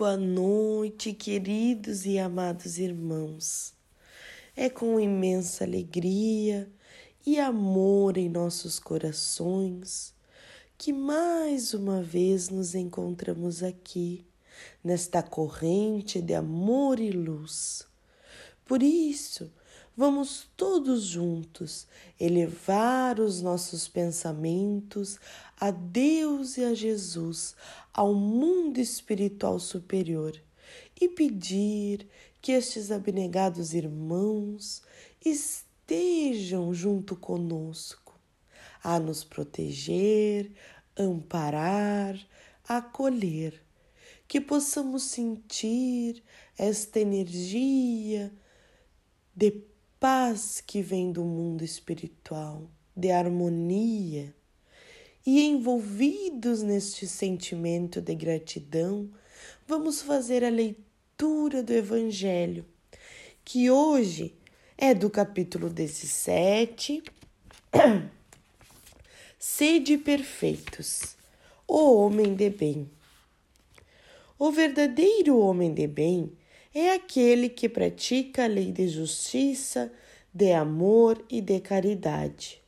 Boa noite, queridos e amados irmãos. É com imensa alegria e amor em nossos corações que mais uma vez nos encontramos aqui, nesta corrente de amor e luz. Por isso, vamos todos juntos elevar os nossos pensamentos a Deus e a Jesus, ao mundo espiritual superior e pedir que estes abnegados irmãos estejam junto conosco, a nos proteger, amparar, acolher, que possamos sentir esta energia de paz que vem do mundo espiritual, de harmonia. E envolvidos neste sentimento de gratidão, vamos fazer a leitura do Evangelho, que hoje é do capítulo 17. Sede perfeitos, o homem de bem. O verdadeiro homem de bem é aquele que pratica a lei de justiça, de amor e de caridade,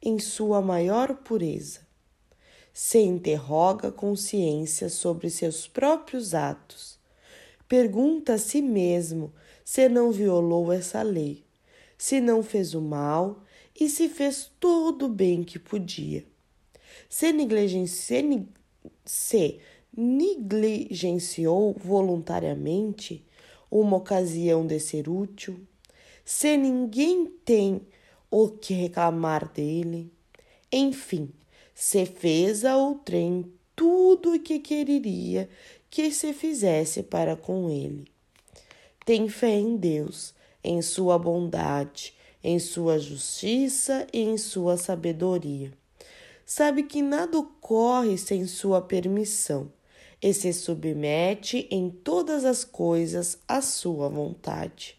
em sua maior pureza. Se interroga a consciência sobre seus próprios atos, pergunta a si mesmo se não violou essa lei, se não fez o mal e se fez todo o bem que podia. Se, negligenci... se negligenciou voluntariamente uma ocasião de ser útil, se ninguém tem o que reclamar dele, enfim, se fez a outrem tudo o que quereria que se fizesse para com ele. Tem fé em Deus, em sua bondade, em sua justiça e em sua sabedoria. Sabe que nada ocorre sem sua permissão e se submete em todas as coisas à sua vontade.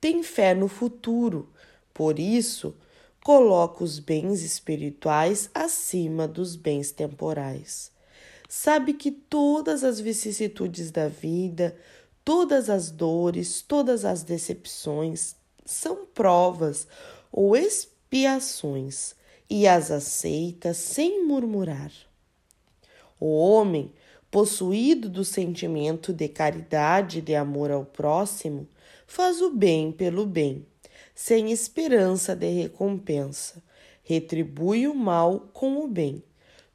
Tem fé no futuro, por isso, coloca os bens espirituais acima dos bens temporais. Sabe que todas as vicissitudes da vida, todas as dores, todas as decepções, são provas ou expiações e as aceita sem murmurar. O homem, possuído do sentimento de caridade e de amor ao próximo, faz o bem pelo bem, sem esperança de recompensa, retribui o mal com o bem,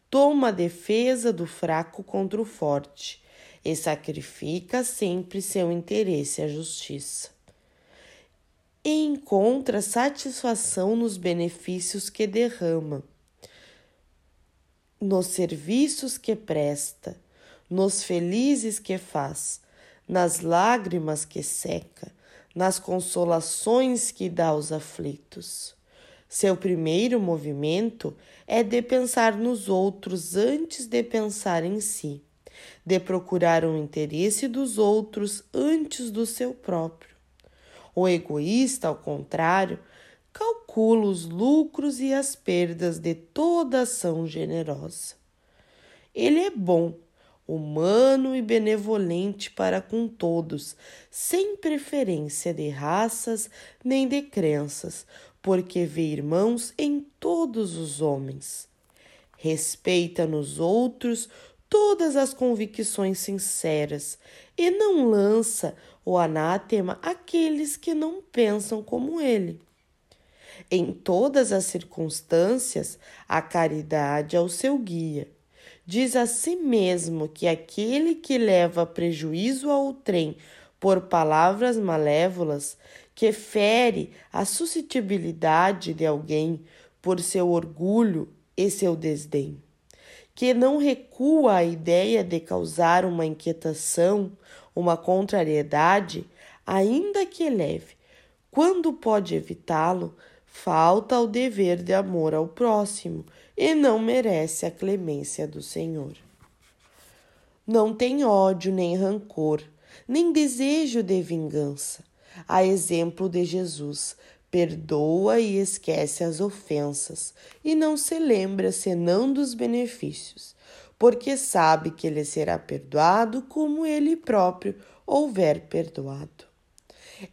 toma a defesa do fraco contra o forte e sacrifica sempre seu interesse à justiça. E encontra satisfação nos benefícios que derrama, nos serviços que presta, nos felizes que faz, nas lágrimas que seca, nas consolações que dá aos aflitos. Seu primeiro movimento é de pensar nos outros antes de pensar em si, de procurar o interesse dos outros antes do seu próprio o egoísta, ao contrário, calcula os lucros e as perdas de toda ação generosa. Ele é bom, humano e benevolente para com todos, sem preferência de raças nem de crenças, porque vê irmãos em todos os homens. Respeita nos outros todas as convicções sinceras e não lança o anátema àqueles que não pensam como ele. Em todas as circunstâncias, a caridade é o seu guia. Diz a si mesmo que aquele que leva prejuízo ao trem por palavras malévolas, que fere a suscetibilidade de alguém por seu orgulho e seu desdém que não recua à ideia de causar uma inquietação, uma contrariedade, ainda que leve, quando pode evitá-lo, falta ao dever de amor ao próximo e não merece a clemência do Senhor. Não tem ódio nem rancor, nem desejo de vingança. A exemplo de Jesus, perdoa e esquece as ofensas, e não se lembra senão dos benefícios, porque sabe que lhe será perdoado como ele próprio houver perdoado.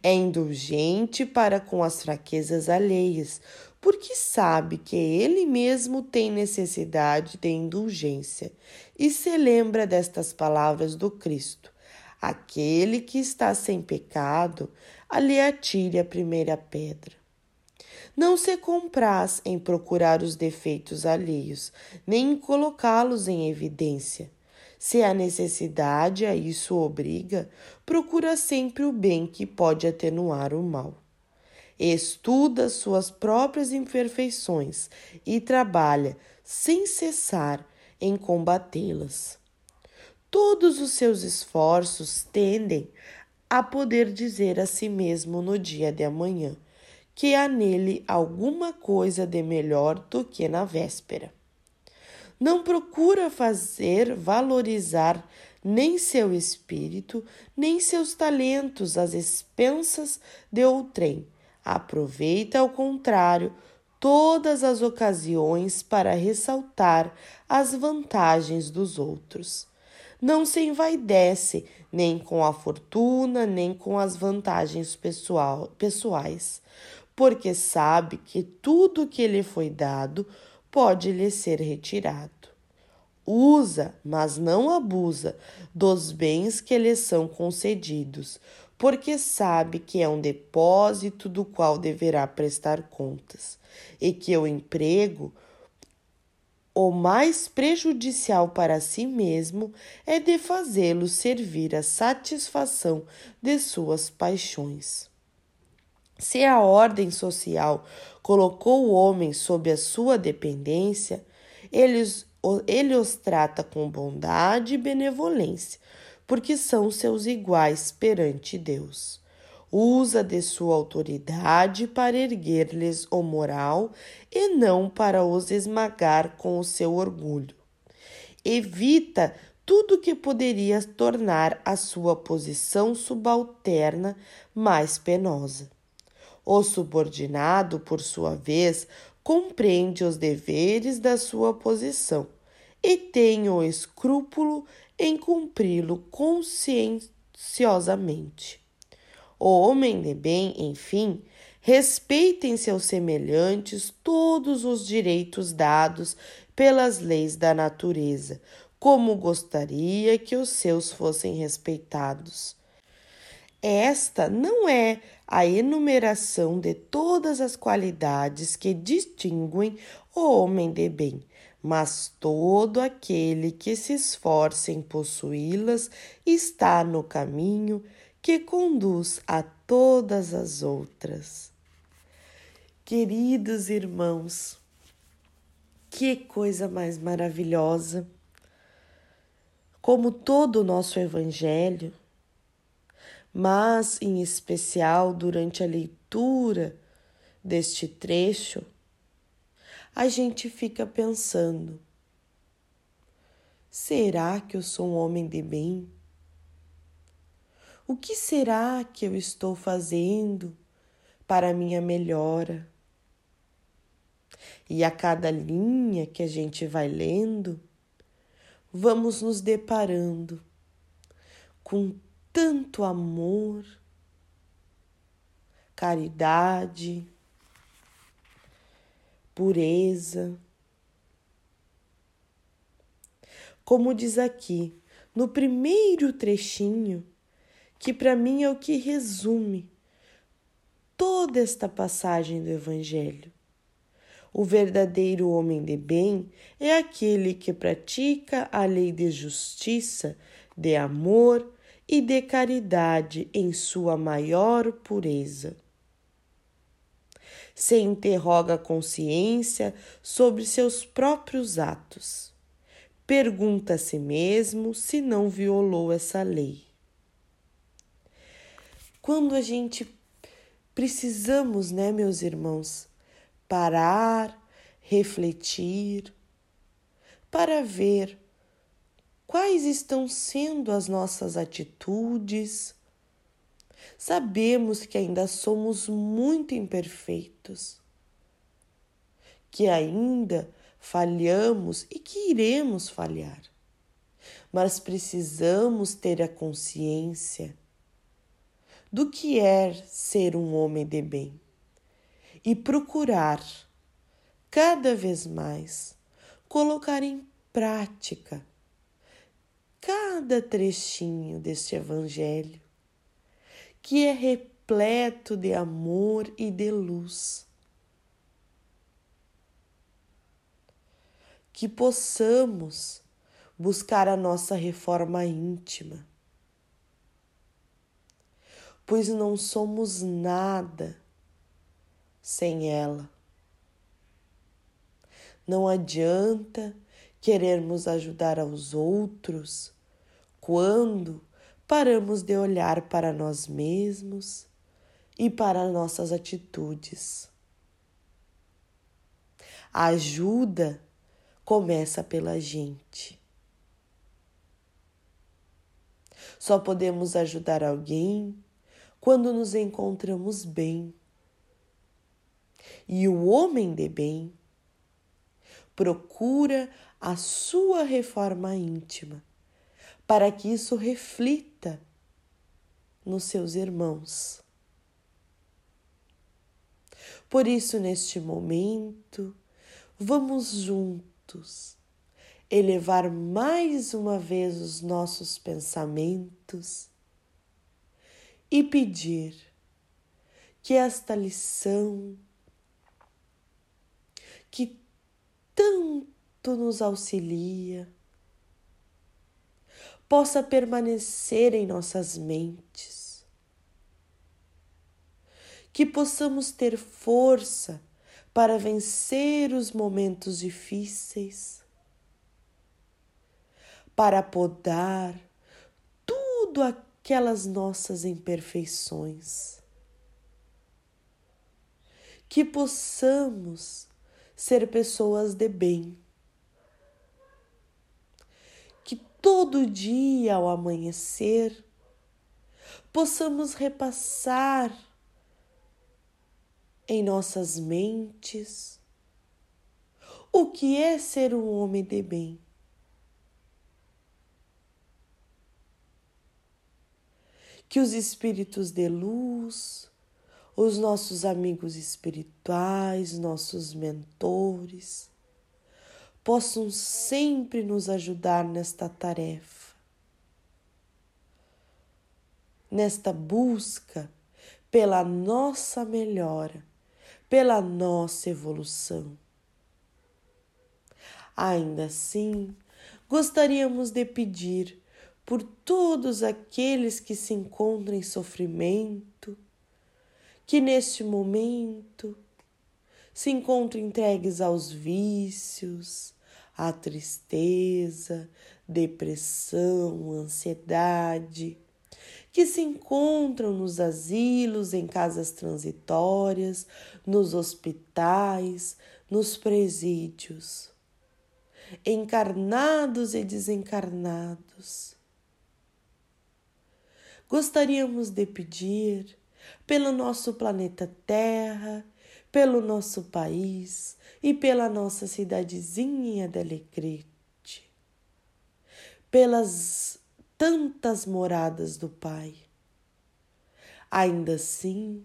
É indulgente para com as fraquezas alheias, porque sabe que ele mesmo tem necessidade de indulgência e se lembra destas palavras do Cristo: Aquele que está sem pecado, ali atire a primeira pedra. Não se compraz em procurar os defeitos alheios, nem em colocá-los em evidência. Se a necessidade a isso obriga, procura sempre o bem que pode atenuar o mal. Estuda suas próprias imperfeições e trabalha sem cessar em combatê-las. Todos os seus esforços tendem a poder dizer a si mesmo no dia de amanhã que há nele alguma coisa de melhor do que na véspera. Não procura fazer valorizar nem seu espírito, nem seus talentos às expensas de outrem. Aproveita, ao contrário, todas as ocasiões para ressaltar as vantagens dos outros. Não se envaidece nem com a fortuna, nem com as vantagens pessoal, pessoais, porque sabe que tudo que lhe foi dado pode lhe ser retirado. Usa, mas não abusa, dos bens que lhe são concedidos, porque sabe que é um depósito do qual deverá prestar contas, e que o emprego, o mais prejudicial para si mesmo, é de fazê-lo servir à satisfação de suas paixões. Se a ordem social colocou o homem sob a sua dependência, ele, ele os trata com bondade e benevolência, porque são seus iguais perante Deus. Usa de sua autoridade para erguer-lhes o moral e não para os esmagar com o seu orgulho. Evita tudo que poderia tornar a sua posição subalterna mais penosa. O subordinado, por sua vez, compreende os deveres da sua posição e tem o escrúpulo em cumpri-lo conscienciosamente. O homem de bem, enfim, respeita em seus semelhantes todos os direitos dados pelas leis da natureza, como gostaria que os seus fossem respeitados. Esta não é a enumeração de todas as qualidades que distinguem o homem de bem, mas todo aquele que se esforça em possuí-las está no caminho que conduz a todas as outras. Queridos irmãos, que coisa mais maravilhosa! Como todo o nosso Evangelho, mas em especial durante a leitura deste trecho, a gente fica pensando: será que eu sou um homem de bem? O que será que eu estou fazendo para minha melhora? E a cada linha que a gente vai lendo, vamos nos deparando com tanto amor, caridade, pureza. Como diz aqui, no primeiro trechinho, que para mim é o que resume toda esta passagem do Evangelho. O verdadeiro homem de bem é aquele que pratica a lei de justiça, de amor e de caridade em sua maior pureza. Se interroga a consciência sobre seus próprios atos. Pergunta a si mesmo se não violou essa lei. Quando a gente precisamos, né, meus irmãos, parar, refletir, para ver Quais estão sendo as nossas atitudes? Sabemos que ainda somos muito imperfeitos, que ainda falhamos e que iremos falhar. mas precisamos ter a consciência do que é ser um homem de bem e procurar cada vez mais colocar em prática cada trechinho deste Evangelho, que é repleto de amor e de luz. Que possamos buscar a nossa reforma íntima, pois não somos nada sem ela. Não adianta querermos ajudar aos outros quando paramos de olhar para nós mesmos e para nossas atitudes. A ajuda começa pela gente. Só podemos ajudar alguém quando nos encontramos bem. E o homem de bem procura a sua reforma íntima, para que isso reflita nos seus irmãos. Por isso, neste momento, vamos juntos elevar mais uma vez os nossos pensamentos e pedir que esta lição que tanto nos auxilia, possa permanecer em nossas mentes, que possamos ter força para vencer os momentos difíceis, para podar tudo aquelas nossas imperfeições, que possamos ser pessoas de bem. Que todo dia ao amanhecer possamos repassar em nossas mentes o que é ser um homem de bem. Que os espíritos de luz, os nossos amigos espirituais, nossos mentores, possam sempre nos ajudar nesta tarefa, nesta busca pela nossa melhora, pela nossa evolução. Ainda assim, gostaríamos de pedir por todos aqueles que se encontram em sofrimento, que neste momento se encontram entregues aos vícios, à tristeza, depressão, ansiedade, que se encontram nos asilos, em casas transitórias, nos hospitais, nos presídios, encarnados e desencarnados. Gostaríamos de pedir pelo nosso planeta Terra, pelo nosso país e pela nossa cidadezinha de Alegrete, pelas tantas moradas do Pai. Ainda assim,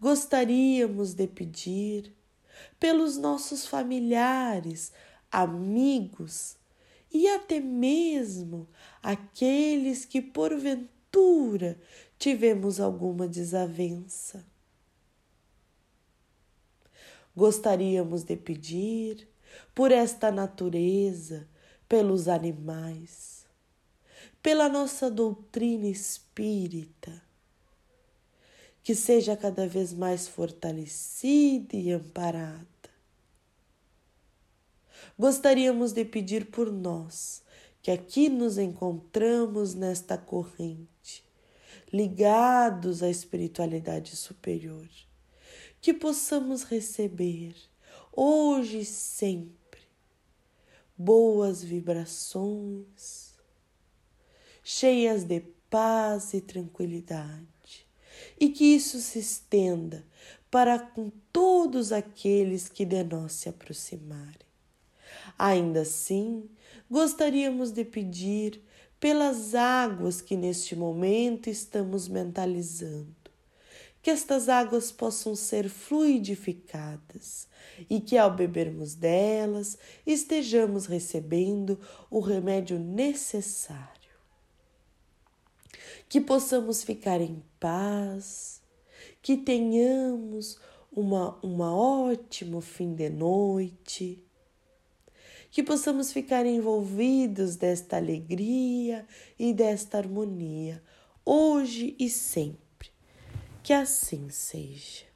gostaríamos de pedir pelos nossos familiares, amigos e até mesmo aqueles que porventura tivemos alguma desavença. Gostaríamos de pedir por esta natureza, pelos animais, pela nossa doutrina espírita, que seja cada vez mais fortalecida e amparada. Gostaríamos de pedir por nós, que aqui nos encontramos nesta corrente, ligados à espiritualidade superior, que possamos receber hoje e sempre boas vibrações, cheias de paz e tranquilidade, e que isso se estenda para com todos aqueles que de nós se aproximarem. Ainda assim, gostaríamos de pedir pelas águas que neste momento estamos mentalizando. Que estas águas possam ser fluidificadas e que, ao bebermos delas, estejamos recebendo o remédio necessário. Que possamos ficar em paz, que tenhamos uma, uma ótimo fim de noite que possamos ficar envolvidos desta alegria e desta harmonia, hoje e sempre. Que assim seja.